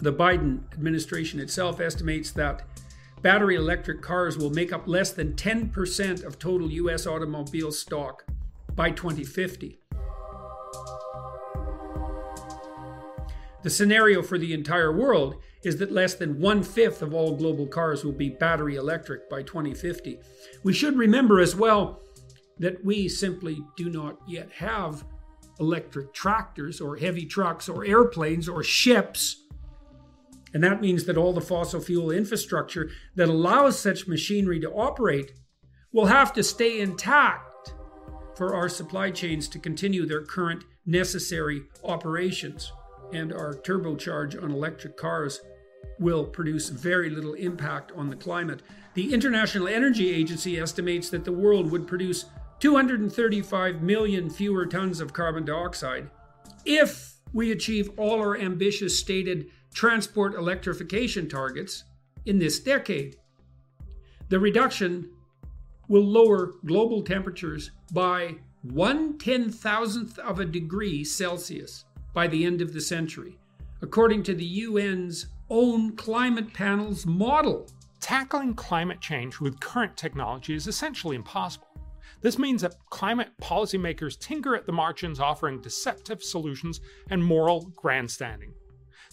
The Biden administration itself estimates that battery electric cars will make up less than 10% of total US automobile stock by 2050. The scenario for the entire world is that less than one fifth of all global cars will be battery electric by 2050. We should remember as well that we simply do not yet have electric tractors or heavy trucks or airplanes or ships. And that means that all the fossil fuel infrastructure that allows such machinery to operate will have to stay intact for our supply chains to continue their current necessary operations. And our turbocharge on electric cars will produce very little impact on the climate. The International Energy Agency estimates that the world would produce 235 million fewer tons of carbon dioxide if we achieve all our ambitious stated transport electrification targets in this decade. The reduction will lower global temperatures by one ten thousandth of a degree Celsius by the end of the century, according to the UN's own climate panel's model. Tackling climate change with current technology is essentially impossible. This means that climate policymakers tinker at the margins, offering deceptive solutions and moral grandstanding.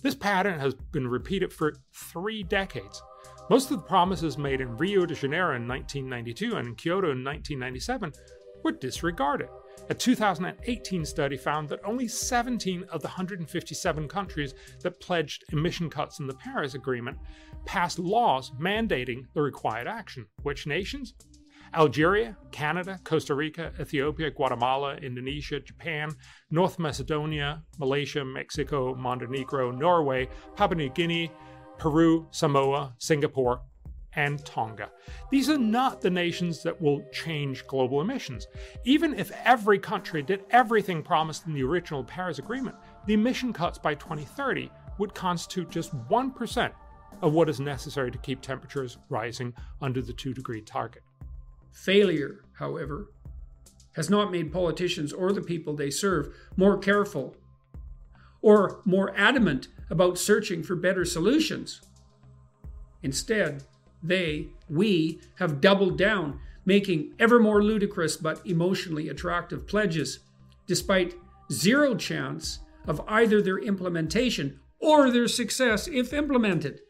This pattern has been repeated for three decades. Most of the promises made in Rio de Janeiro in 1992 and in Kyoto in 1997 were disregarded. A 2018 study found that only 17 of the 157 countries that pledged emission cuts in the Paris Agreement passed laws mandating the required action. Which nations? Algeria, Canada, Costa Rica, Ethiopia, Guatemala, Indonesia, Japan, North Macedonia, Malaysia, Mexico, Montenegro, Norway, Papua New Guinea, Peru, Samoa, Singapore, and Tonga. These are not the nations that will change global emissions. Even if every country did everything promised in the original Paris Agreement, the emission cuts by 2030 would constitute just 1% of what is necessary to keep temperatures rising under the 2 degree target. Failure, however, has not made politicians or the people they serve more careful or more adamant about searching for better solutions. Instead, they, we, have doubled down, making ever more ludicrous but emotionally attractive pledges, despite zero chance of either their implementation or their success if implemented.